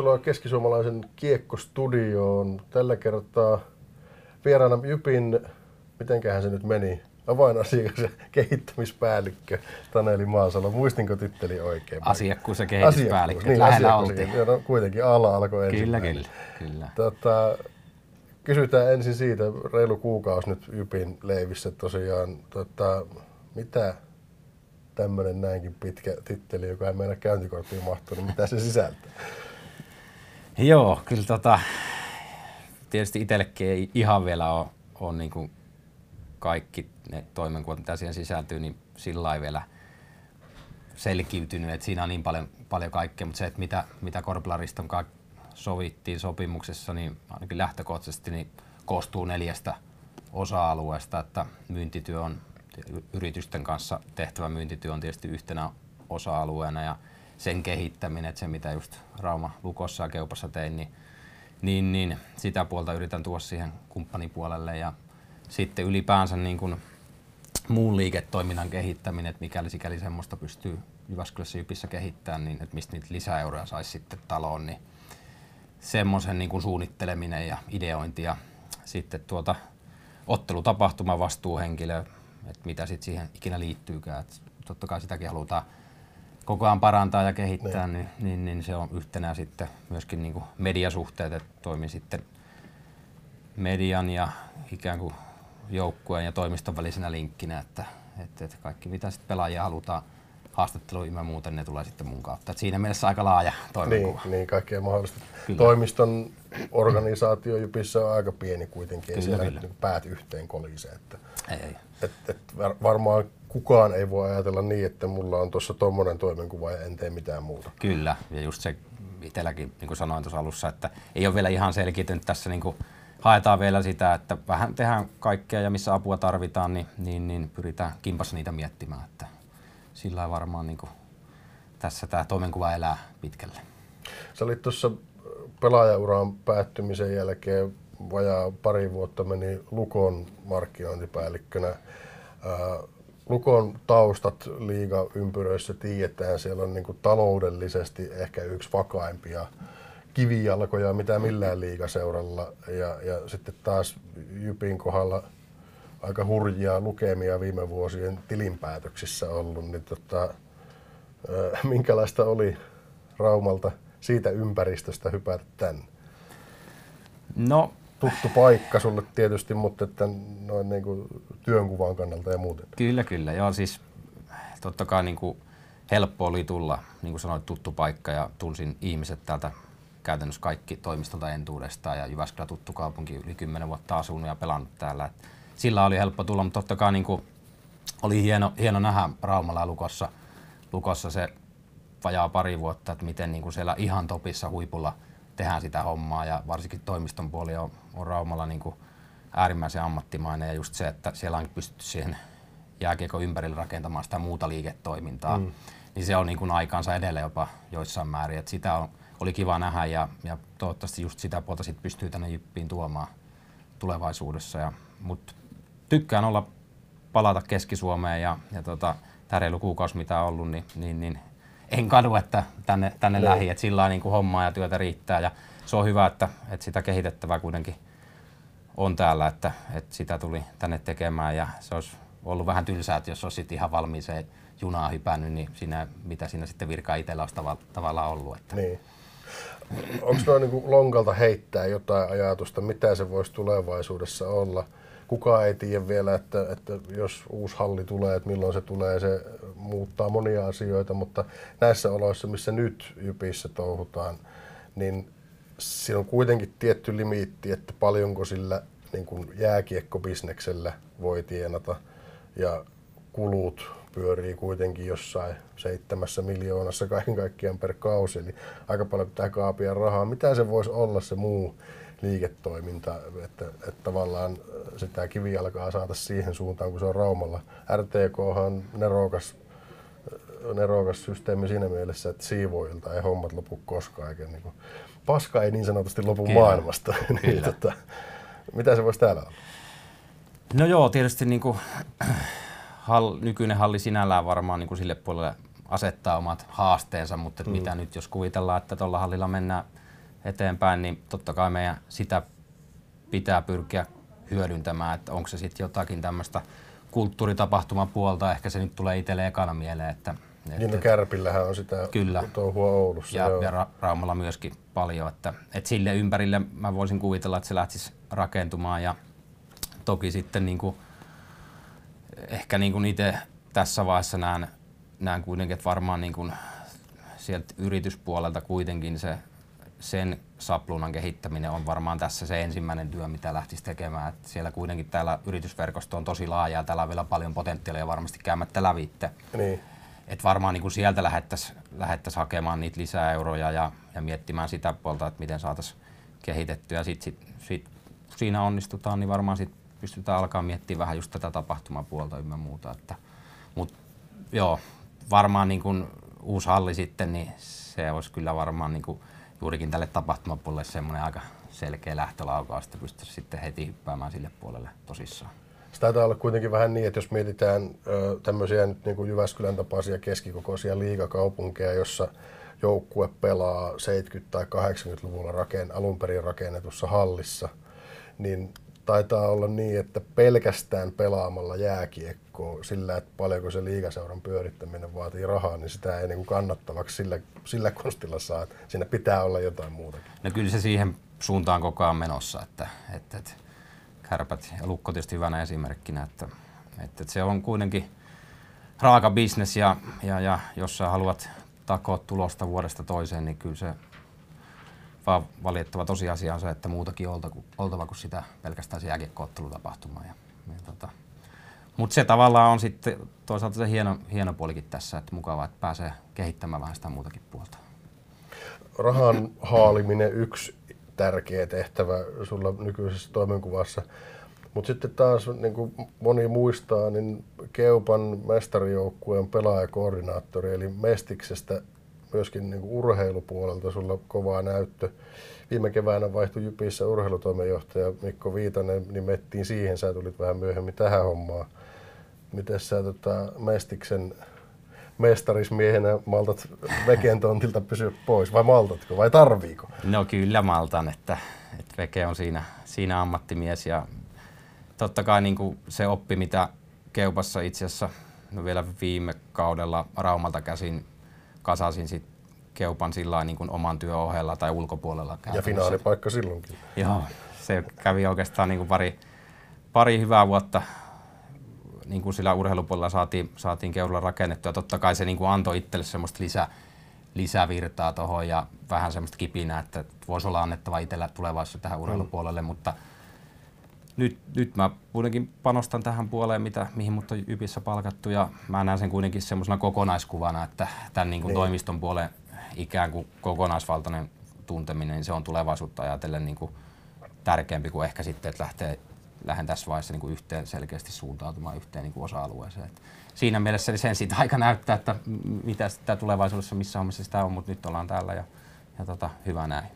Tervetuloa keskisuomalaisen kiekkostudioon. Tällä kertaa vieraana Jypin, mitenköhän se nyt meni, avainasiakas ja kehittämispäällikkö Taneli Maasalo. Muistinko titteli oikein? Asiakkuus ja kehityspäällikkö. Niin, Lähellä oltiin. No, kuitenkin alla alkoi ensin. Kyllä, kyllä, kyllä. Tota, kysytään ensin siitä, reilu kuukausi nyt Jypin leivissä tosiaan. Tota, mitä tämmöinen näinkin pitkä titteli, joka ei meidän käyntikorttiin mahtunut, mitä se sisältää? Joo, kyllä tota, tietysti itsellekin ei ihan vielä ole, ole niin kuin kaikki ne toimenkuvat, mitä siihen sisältyy, niin sillä lailla vielä selkiytynyt, että siinä on niin paljon, paljon kaikkea, mutta se, että mitä, mitä Korplariston kanssa sovittiin sopimuksessa, niin ainakin lähtökohtaisesti niin koostuu neljästä osa-alueesta, että myyntityö on yritysten kanssa tehtävä myyntityö on tietysti yhtenä osa-alueena ja sen kehittäminen, että se mitä just Rauma Lukossa ja Keupassa tein, niin, niin, niin sitä puolta yritän tuoda siihen kumppanipuolelle ja sitten ylipäänsä niin kuin muun liiketoiminnan kehittäminen, että mikäli sikäli semmoista pystyy Jyväskylässä Jypissä kehittämään, niin että mistä niitä lisäeuroja saisi sitten taloon, niin semmoisen niin kuin suunnitteleminen ja ideointi ja sitten tuota ottelutapahtuma vastuuhenkilö, että mitä sitten siihen ikinä liittyykään. Et totta kai sitäkin halutaan koko ajan parantaa ja kehittää, niin, niin, niin se on yhtenä sitten myöskin niin kuin mediasuhteet, että toimii sitten median ja ikään kuin joukkueen ja toimiston välisenä linkkinä, että, että, että kaikki mitä sitten pelaajia halutaan haastatteluihin ja muuten, ne tulee sitten mun kautta. Et siinä mielessä aika laaja toimenkuva. Niin, niin kaikkea mahdollista. Kyllä. Toimiston organisaatio Jypissä on aika pieni kuitenkin, ei Kyllä, siellä kyllä. niin päät yhteen kolisee. Että, Ei, ei. et, et var- varmaan kukaan ei voi ajatella niin, että mulla on tuossa tommonen toimenkuva ja en tee mitään muuta. Kyllä, ja just se itselläkin, niin kuin sanoin tuossa alussa, että ei ole vielä ihan selkiytynyt tässä, niin kuin haetaan vielä sitä, että vähän tehdään kaikkea ja missä apua tarvitaan, niin, niin, niin pyritään kimpassa niitä miettimään, että sillä varmaan niin kuin tässä tämä toimenkuva elää pitkälle. Sä olit tuossa pelaajauran päättymisen jälkeen vajaa pari vuotta meni Lukon markkinointipäällikkönä. Ää, Lukon taustat liiga-ympyröissä tiedetään, siellä on niinku taloudellisesti ehkä yksi vakaimpia kivijalkoja, mitä millään liigaseuralla. Ja, ja sitten taas Jypin kohdalla aika hurjia lukemia viime vuosien tilinpäätöksissä ollut, niin tota, minkälaista oli Raumalta siitä ympäristöstä hypätä tänne? No, Tuttu paikka sulle tietysti, mutta että noin niin kuin työnkuvan kannalta ja muuten. Kyllä, kyllä. Joo, siis totta kai niin kuin helppo oli tulla, niin kuin sanoit, tuttu paikka ja tunsin ihmiset täältä käytännössä kaikki toimistolta entuudestaan ja Jyväskylä tuttu kaupunki, yli 10 vuotta asunut ja pelannut täällä. Et sillä oli helppo tulla, mutta totta kai niin kuin oli hieno, hieno nähdä Raumalla Lukossa, Lukossa se vajaa pari vuotta, että miten niin kuin siellä ihan topissa huipulla tehdään sitä hommaa ja varsinkin toimiston puoli on, on Raumalla niin kuin äärimmäisen ammattimainen ja just se, että siellä on pystytty siihen jääkiekon ympärille rakentamaan sitä muuta liiketoimintaa, mm. niin se on niin kuin aikaansa edellä jopa joissain määrin. Et sitä on, oli kiva nähdä ja, ja toivottavasti just sitä puolta sit pystyy tänne Jyppiin tuomaan tulevaisuudessa. Ja, mut tykkään olla palata Keski-Suomeen ja, ja tota, tämä reilu kuukausi mitä on ollut, niin, niin, niin en kadu, että tänne, tänne Niin. lähi, että sillä niin kuin hommaa ja työtä riittää ja se on hyvä, että, että sitä kehitettävää kuitenkin on täällä, että, että sitä tuli tänne tekemään ja se olisi ollut vähän tylsää, että jos olisi ihan valmiiseen junaa hypännyt, niin siinä, mitä siinä sitten virka itsellä olisi tava, tavallaan ollut. Että. Niin. Onko noin niin lonkalta heittää jotain ajatusta, mitä se voisi tulevaisuudessa olla? Kukaan ei tiedä vielä, että, että jos uusi halli tulee, että milloin se tulee, se muuttaa monia asioita, mutta näissä oloissa, missä nyt Jypissä touhutaan, niin siinä on kuitenkin tietty limiitti, että paljonko sillä niin kuin jääkiekkobisneksellä voi tienata ja kulut pyörii kuitenkin jossain seitsemässä miljoonassa kaiken kaikkiaan per kausi, eli aika paljon pitää kaapia rahaa. Mitä se voisi olla se muu liiketoiminta, että, että tavallaan sitä kivijalkaa saada siihen suuntaan, kun se on Raumalla. RTK on nerokas, nerokas systeemi siinä mielessä, että siivoilta ei hommat lopu koskaan, eikä niin kuin, paska ei niin sanotusti lopu Kyllä. maailmasta. niin, tota, mitä se voisi täällä olla? No joo, tietysti niin kuin, hall, nykyinen halli sinällään varmaan niin kuin sille puolelle asettaa omat haasteensa, mutta mm. mitä nyt jos kuvitellaan, että tuolla hallilla mennään eteenpäin, niin totta kai meidän sitä pitää pyrkiä hyödyntämään, että onko se sitten jotakin tämmöistä kulttuuritapahtumapuolta, ehkä se nyt tulee itselle ekana mieleen, että niin, no Kärpillähän on sitä kyllä. touhua Oulussa. Ja, joo. ja Ra- Raumalla myöskin paljon, että, että sille ympärille mä voisin kuvitella, että se lähtisi rakentumaan ja toki sitten niin kuin, ehkä niin kuin itse tässä vaiheessa näen, näen kuitenkin, että varmaan niin kuin sieltä yrityspuolelta kuitenkin se sen sapluunan kehittäminen on varmaan tässä se ensimmäinen työ, mitä lähtisi tekemään. Et siellä kuitenkin täällä yritysverkosto on tosi laaja ja täällä on vielä paljon potentiaalia varmasti käymättä lävitte. Niin. Et varmaan niin kuin sieltä lähettäisiin lähettäisi hakemaan niitä lisää euroja ja, ja miettimään sitä puolta, että miten saataisiin kehitettyä. Sitten sit, sit, siinä onnistutaan, niin varmaan sit pystytään alkaa miettimään vähän just tätä tapahtumapuolta ynnä muuta. Että, mut, joo, varmaan niin kuin uusi halli sitten, niin se olisi kyllä varmaan niin kuin juurikin tälle tapahtumapuolelle semmoinen aika selkeä lähtölaukaus, että pystyisi sitten heti hyppäämään sille puolelle tosissaan. Se taitaa olla kuitenkin vähän niin, että jos mietitään tämmöisiä nyt niin kuin Jyväskylän tapaisia keskikokoisia liigakaupunkeja, jossa joukkue pelaa 70- tai 80-luvulla raken, alun perin rakennetussa hallissa, niin taitaa olla niin, että pelkästään pelaamalla jääkiekkoa sillä, että paljonko se liigaseuran pyörittäminen vaatii rahaa, niin sitä ei niin kannattavaksi sillä, sillä konstilla saa. Siinä pitää olla jotain muutakin. No kyllä se siihen suuntaan koko ajan menossa, että, että, että kärpät ja lukko tietysti hyvänä esimerkkinä, että, että, että se on kuitenkin raaka bisnes ja, ja, ja jos sä haluat takoa tulosta vuodesta toiseen, niin kyllä se vaan valitettava tosiasia on se, että muutakin oltava, kuin sitä pelkästään se jääkiekkoottelutapahtuma. Ja, ja tota. Mutta se tavallaan on sitten toisaalta se hieno, hieno puolikin tässä, että mukavaa, että pääsee kehittämään vähän sitä muutakin puolta. Rahan haaliminen yksi tärkeä tehtävä sulla nykyisessä toimenkuvassa. Mutta sitten taas, niin kuin moni muistaa, niin Keupan mestarijoukkueen pelaajakoordinaattori, eli Mestiksestä myöskin niin kuin urheilupuolelta sulla kovaa näyttö. Viime keväänä vaihtui Jypissä urheilutoimenjohtaja Mikko Viitanen, nimettiin siihen, sä tulit vähän myöhemmin tähän hommaan. Miten sä tota, Mestiksen mestarismiehenä maltat Veken tontilta pysyä pois, vai maltatko, vai tarviiko? No kyllä maltan, että, että Veke on siinä, siinä ammattimies ja totta kai niin kuin se oppi, mitä Keupassa itse asiassa no vielä viime kaudella Raumalta käsin kasasin sit Keupan sillä niin kuin oman työn ohella tai ulkopuolella. Ja finaalipaikka silloinkin. Joo, se kävi oikeastaan niin kuin pari, pari hyvää vuotta niin kuin sillä urheilupuolella saatiin, saatiin Keulalla rakennettua. Totta kai se niin kuin antoi itselle semmoista lisä, lisävirtaa tuohon ja vähän semmoista kipinää, että voisi olla annettava itsellä tulevaisuudessa tähän mm. urheilupuolelle, mm. mutta nyt, nyt mä kuitenkin panostan tähän puoleen, mitä, mihin mut on Ypissä palkattu ja mä näen sen kuitenkin semmoisena kokonaiskuvana, että tämän niin kuin niin. toimiston puolen ikään kuin kokonaisvaltainen tunteminen, niin se on tulevaisuutta ajatellen niin kuin tärkeämpi kuin ehkä sitten, että lähtee lähden tässä vaiheessa niin kuin yhteen selkeästi suuntautumaan yhteen niin kuin osa-alueeseen. Et siinä mielessä sen siitä aika näyttää, että mitä sitä tulevaisuudessa, missä hommissa sitä on, mutta nyt ollaan täällä ja, ja tota, hyvä näin.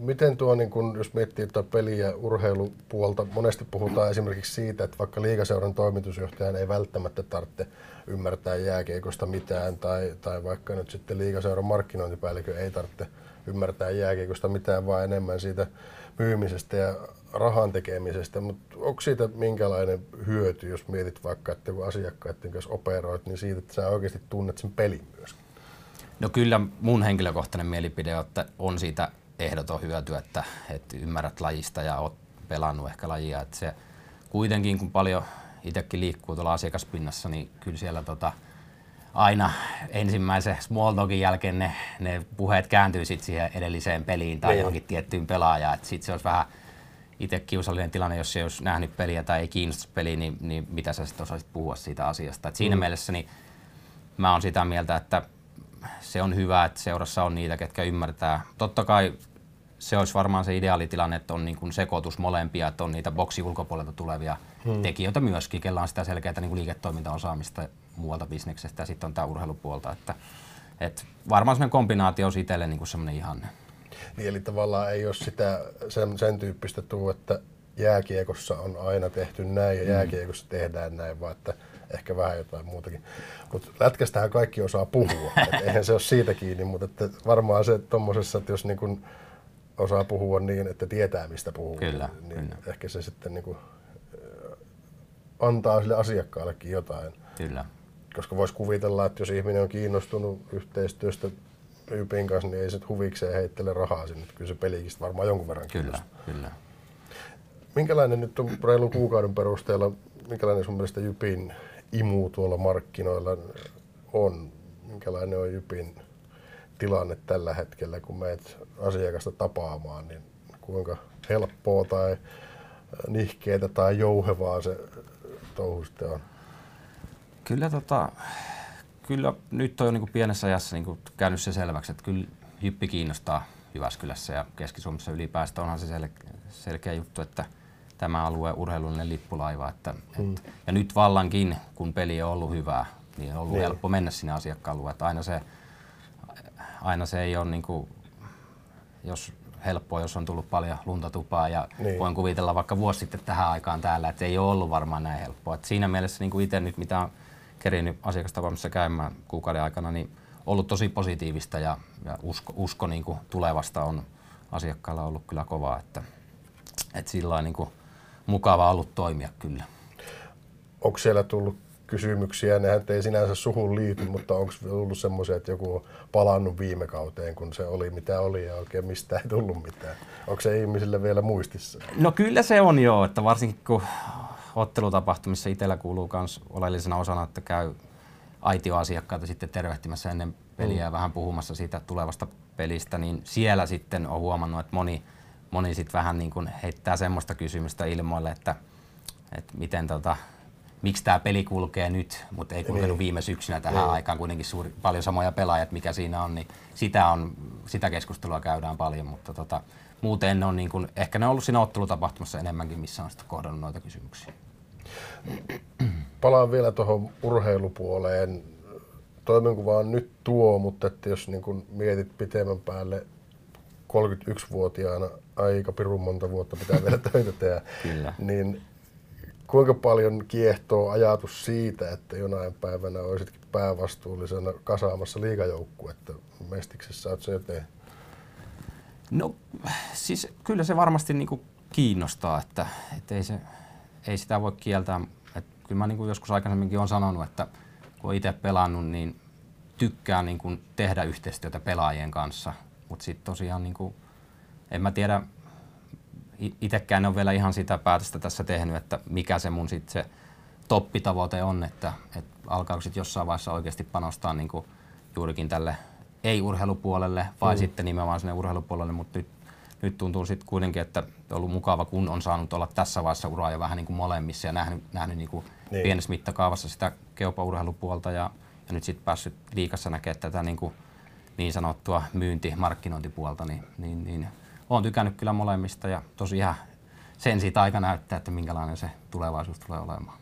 Miten tuo, niin kun, jos miettii tuota peli- ja urheilupuolta, monesti puhutaan esimerkiksi siitä, että vaikka liigaseuran toimitusjohtajan ei välttämättä tarvitse ymmärtää jääkiekosta mitään, tai, tai vaikka nyt sitten liigaseuran markkinointipäällikö ei tarvitse ymmärtää jääkiekosta mitään, vaan enemmän siitä myymisestä ja rahan tekemisestä, mutta onko siitä minkälainen hyöty, jos mietit vaikka, että kun asiakkaiden kanssa operoit, niin siitä, että sä oikeasti tunnet sen pelin myöskin? No kyllä mun henkilökohtainen mielipide on, että on siitä ehdoton hyöty, että, että ymmärrät lajista ja oot pelannut ehkä lajia. Että se kuitenkin, kun paljon itsekin liikkuu tuolla asiakaspinnassa, niin kyllä siellä tota, aina ensimmäisen small talkin jälkeen ne, ne puheet kääntyy sit siihen edelliseen peliin tai niin. johonkin tiettyyn pelaajaan. Sitten se olisi vähän itse kiusallinen tilanne, jos ei olisi nähnyt peliä tai ei kiinnosta peliä, niin, niin mitä sä sitten osaisit puhua siitä asiasta. Et siinä mm. mielessä niin mä oon sitä mieltä, että se on hyvä, että seurassa on niitä, ketkä ymmärtää. Totta kai se olisi varmaan se ideaalitilanne, että on niin kuin sekoitus molempia, että on niitä boksi ulkopuolelta tulevia hmm. tekijöitä myöskin, kellä on sitä selkeää niin kuin liiketoimintaosaamista muualta bisneksestä ja sitten on tämä urheilupuolta. Että, että varmaan sellainen kombinaatio olisi itselle niin kuin semmoinen ihanne. Niin, eli tavallaan ei ole sitä, sen, sen tyyppistä tuu, että jääkiekossa on aina tehty näin ja mm. jääkiekossa tehdään näin, vaan että ehkä vähän jotain muutakin. Mutta lätkästähän kaikki osaa puhua, et eihän se ole siitä kiinni, mutta että varmaan se tuommoisessa, että jos niin kun osaa puhua niin, että tietää mistä puhuu, Kyllä, niin kyllä. ehkä se sitten niin kun, antaa sille asiakkaallekin jotain. Kyllä. Koska voisi kuvitella, että jos ihminen on kiinnostunut yhteistyöstä Ypin kanssa, niin ei se huvikseen heittele rahaa sinne. Kyllä se pelikin varmaan jonkun verran Kyllä, kiinnostaa. kyllä. Minkälainen nyt on reilun kuukauden perusteella, minkälainen sun mielestä Jypin imu tuolla markkinoilla on? Minkälainen on Jypin tilanne tällä hetkellä, kun meet asiakasta tapaamaan, niin kuinka helppoa tai nihkeetä tai jouhevaa se touhu sitten on? Kyllä, tota, kyllä nyt on jo niin pienessä ajassa niin käynyt se selväksi, että kyllä Jyppi kiinnostaa Jyväskylässä ja Keski-Suomessa ylipäästä. Onhan se sel- selkeä juttu, että tämä alue on urheilullinen lippulaiva. Että, mm. et, ja nyt vallankin, kun peli on ollut hyvää, niin on ollut Niin. helppo mennä sinne asiakkaalueen. Että aina se, aina se ei ole niin kuin, jos helppoa, jos on tullut paljon lunta tupaa ja Niin. voin kuvitella vaikka vuosi sitten tähän aikaan täällä, että ei ole ollut varmaan näin helppoa. Et siinä mielessä niin kuin itse nyt, mitä on kerinyt asiakastapaamissa käymään kuukauden aikana, niin ollut tosi positiivista ja, ja usko, usko niin kuin tulevasta on asiakkailla ollut kyllä kovaa, että, että sillä niin kuin mukava ollut toimia kyllä. Onko siellä tullut kysymyksiä, nehän ei sinänsä suhun liity, mutta onko ollut semmoisia, että joku on palannut viime kauteen, kun se oli mitä oli ja oikein mistä ei tullut mitään? Onko se ihmisille vielä muistissa? No kyllä se on joo, että varsinkin kun ottelutapahtumissa itsellä kuuluu myös oleellisena osana, että käy aitioasiakkaita sitten tervehtimässä ennen peliä ja vähän puhumassa siitä tulevasta pelistä, niin siellä sitten on huomannut, että moni, moni sitten vähän niin kuin heittää semmoista kysymystä ilmoille, että, että miten tota, miksi tämä peli kulkee nyt, mutta ei kulkenut Niin. viime syksynä tähän Niin. aikaan kuitenkin suuri, paljon samoja pelaajat, mikä siinä on, niin sitä, on, sitä keskustelua käydään paljon, mutta tota, muuten ne on niin kuin, ehkä ne on ollut siinä ottelutapahtumassa enemmänkin, missä on sitten kohdannut noita kysymyksiä. Palaan vielä tuohon urheilupuoleen. Toimenkuva on nyt tuo, mutta että jos niin kun mietit pitemmän päälle 31-vuotiaana aika pirun monta vuotta pitää vielä töitä tehdä, Kyllä. niin kuinka paljon kiehtoo ajatus siitä, että jonain päivänä olisitkin päävastuullisena kasaamassa liigajoukkuetta Mestiksessä, oot se jo tehnyt? No siis kyllä se varmasti niin kuin kiinnostaa, että, että ei, se, ei sitä voi kieltää. Et kyllä mä niin kuin joskus aikaisemminkin olen sanonut, että kun itse pelannut, niin tykkään niin kuin tehdä yhteistyötä pelaajien kanssa. Mutta sitten tosiaan, niin kuin, en mä tiedä, itsekään en ole vielä ihan sitä päätöstä tässä tehnyt, että mikä se mun sitten se toppitavoite on, että, että alkaako sitten jossain vaiheessa oikeasti panostaa niin kuin juurikin tälle ei-urheilupuolelle vai mm. sitten nimenomaan sinne urheilupuolelle, mutta nyt, nyt tuntuu sitten kuitenkin, että on ollut mukava, kun on saanut olla tässä vaiheessa uraa jo vähän niin kuin molemmissa ja nähnyt, nähnyt niin kuin Niin. niin. pienessä mittakaavassa sitä keopaurheilupuolta ja, ja nyt sitten päässyt liikassa näkemään tätä niin, kuin niin sanottua myynti- markkinointipuolta, niin, niin, niin olen tykännyt kyllä molemmista ja tosiaan sen siitä aika näyttää, että minkälainen se tulevaisuus tulee olemaan.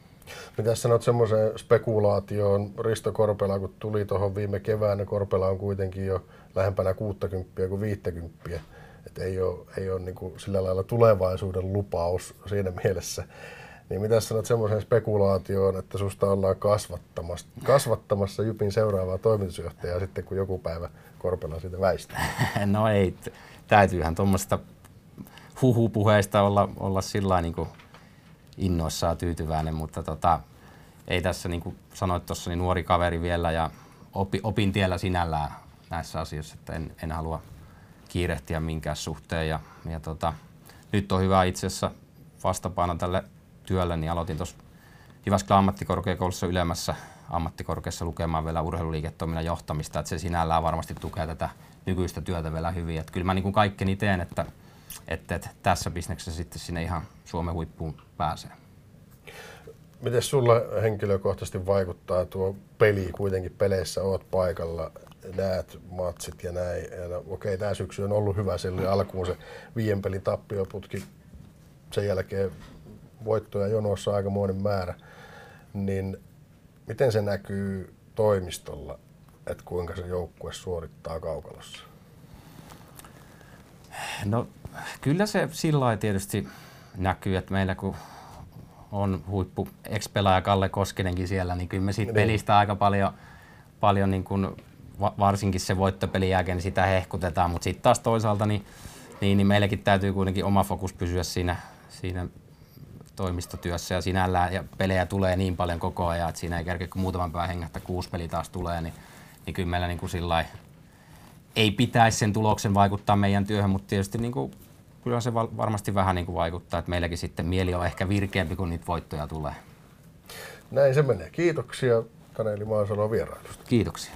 Mitä sanot semmoiseen spekulaatioon, Risto Korpela, kun tuli tuohon viime keväänä, Korpela on kuitenkin jo lähempänä 60 kuin 50. Että ei ole, ei ole niin kuin sillä lailla tulevaisuuden lupaus siinä mielessä. Niin mitä sanot semmoiseen spekulaatioon, että susta ollaan kasvattamassa, kasvattamassa Jypin seuraavaa toimitusjohtajaa sitten, kun joku päivä Korpela siitä väistää? No ei, täytyyhän tuommoista huhupuheista olla, olla sillä niin innoissaan tyytyväinen, mutta tota, ei tässä niin kuin sanoit tuossa, niin nuori kaveri vielä ja opi, opin tiellä sinällään näissä asioissa, että en, en halua kiirehtiä minkään suhteen. Ja, ja tota, nyt on hyvä itse asiassa vastapaino tälle työlle, niin aloitin tuossa Jyväskylän ammattikorkeakoulussa ylemmässä ammattikorkeassa lukemaan vielä urheiluliiketoiminnan johtamista, että se sinällään varmasti tukee tätä nykyistä työtä vielä hyvin. Että kyllä mä niin kuin kaikkeni teen, että, että, että tässä bisneksessä sitten sinne ihan Suomen huippuun pääsee. Miten sulle henkilökohtaisesti vaikuttaa tuo peli? Kuitenkin peleissä oot paikalla, näet matsit ja näin. Ja no, okei, tämä syksy on ollut hyvä. Oli alkuun se viien pelin tappioputki. Sen jälkeen voittoja jonossa aikamoinen määrä. Niin miten se näkyy toimistolla, että kuinka se joukkue suorittaa kaukalossa? No kyllä se sillä lailla tietysti näkyy, että meillä kun on huippu ex-pelaaja Kalle Koskenenkin siellä, niin kyllä me siitä niin. pelistä aika paljon, paljon niin kuin, varsinkin se voittopelin jälkeen niin sitä hehkutetaan, mutta sitten taas toisaalta niin, niin, niin meilläkin täytyy kuitenkin oma fokus pysyä siinä, siinä toimistotyössä ja sinällään ja pelejä tulee niin paljon koko ajan, että siinä ei kerkeä kun muutaman päivän hengähtää kuusi peli taas tulee, niin, niin kyllä meillä niin kuin sillai, ei pitäisi sen tuloksen vaikuttaa meidän työhön, mutta tietysti niin kuin, kyllä se varmasti vähän niin kuin vaikuttaa, että meilläkin sitten mieli on ehkä virkeämpi, kun niitä voittoja tulee. Näin se menee. Kiitoksia Taneli Maasalo vierailusta. Kiitoksia.